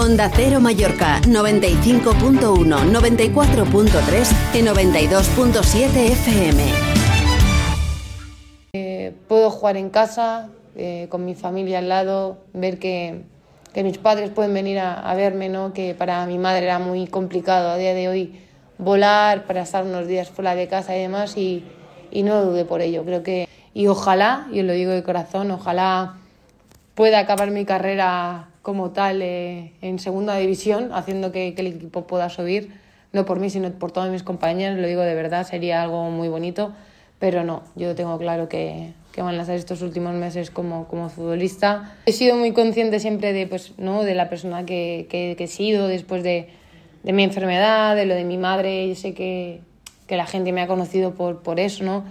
Onda Cero Mallorca 95.1, 94.3 y 92.7 FM. Eh, puedo jugar en casa, eh, con mi familia al lado, ver que, mis padres pueden venir a, verme, ¿no? que para mi madre era muy complicado a día de hoy volar para estar unos días fuera de casa y demás y, y no dude por ello. Creo que, y ojalá, y os lo digo de corazón, ojalá pueda acabar mi carrera como tal eh, en segunda división, haciendo que, que, el equipo pueda subir, no por mí, sino por todos mis compañeros, lo digo de verdad, sería algo muy bonito, pero no, yo tengo claro que, que van a ser estos últimos meses como, como futbolista. He sido muy consciente siempre de, pues, ¿no? de la persona que, que, que he sido después de, de, mi enfermedad, de lo de mi madre, yo sé que, que la gente me ha conocido por, por eso, ¿no?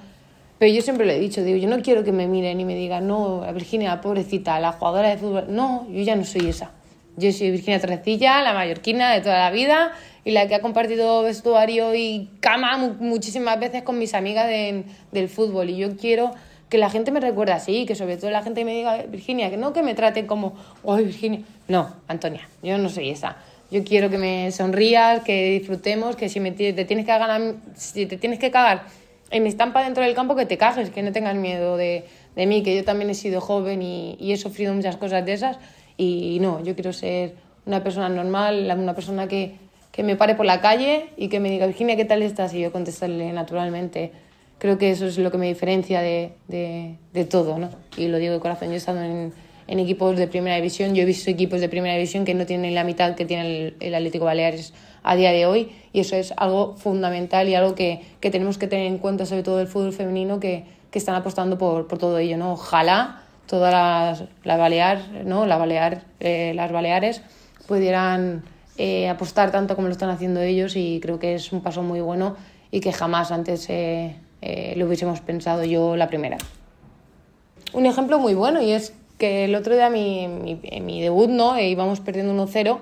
Pero yo siempre lo he dicho, digo, yo no quiero que me miren y me digan, no, Virginia, pobrecita, la jugadora de fútbol. No, yo ya no soy esa. Yo soy Virginia Torrecilla, la mallorquina de toda la vida y la que ha compartido vestuario y cama muchísimas veces con mis amigas de, del fútbol. Y yo quiero que la gente me recuerde así, que sobre todo la gente me diga, Virginia, que no que me traten como, ¡ay, Virginia! No, Antonia, yo no soy esa. Yo quiero que me sonrías, que disfrutemos, que si me, te tienes que si te tienes que cagar en estampa dentro del campo que te cajes, que no tengas miedo de, de mí, que yo también he sido joven y, y, he sufrido muchas cosas de esas y no, yo quiero ser una persona normal, una persona que, que me pare por la calle y que me diga, Virginia, ¿qué tal estás? Y yo contestarle naturalmente. Creo que eso es lo que me diferencia de, de, de todo, ¿no? Y lo digo de corazón, yo he estado en, en, equipos de primera división, yo he visto equipos de primera división que no tienen la mitad que tiene el, Atlético Baleares a día de hoy y eso es algo fundamental y algo que, que tenemos que tener en cuenta, sobre todo el fútbol femenino, que, que están apostando por, por, todo ello. ¿no? Ojalá todas las, la Balear, ¿no? la Balear, eh, las Baleares pudieran eh, apostar tanto como lo están haciendo ellos y creo que es un paso muy bueno y que jamás antes eh, lo hubiésemos pensado yo la primera. Un ejemplo muy bueno y es que el otro día mi, mi, mi debut no e íbamos perdiendo 1-0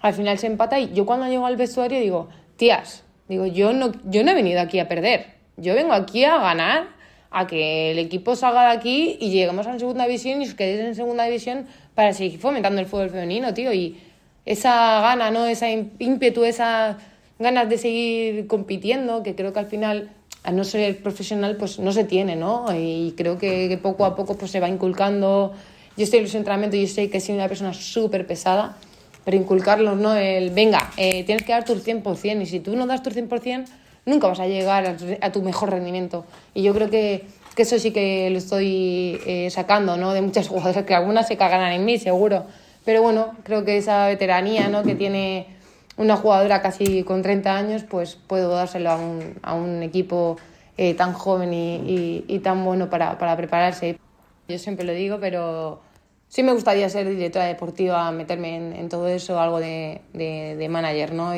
al final se empata y yo cuando llego al vestuario digo, tías, digo, yo no, yo no he venido aquí a perder, yo vengo aquí a ganar, a que el equipo salga de aquí y lleguemos a la segunda división y os quedéis en segunda división para seguir fomentando el fútbol femenino, tío, y esa gana, ¿no? Esa ímpetu, esas ganas de seguir compitiendo, que creo que al final, a no ser profesional, pues no se tiene, ¿no? Y creo que poco a poco pues se va inculcando. Yo estoy en los entrenamientos yo sé que soy una persona súper pesada, pero inculcarlos, ¿no? El, venga, eh, tienes que dar tu 100% y si tú no das tu 100%, nunca vas a llegar a, a tu mejor rendimiento. Y yo creo que, que eso sí que lo estoy eh, sacando, ¿no? De muchas jugadoras, que algunas se cagarán en mí, seguro. Pero bueno, creo que esa veteranía, ¿no? Que tiene una jugadora casi con 30 años, pues puedo dárselo a un, a un equipo eh, tan joven y, y, y tan bueno para, para prepararse. Yo siempre lo digo, pero sí me gustaría ser directora deportiva, meterme en, todo eso, algo de, de manager, ¿no?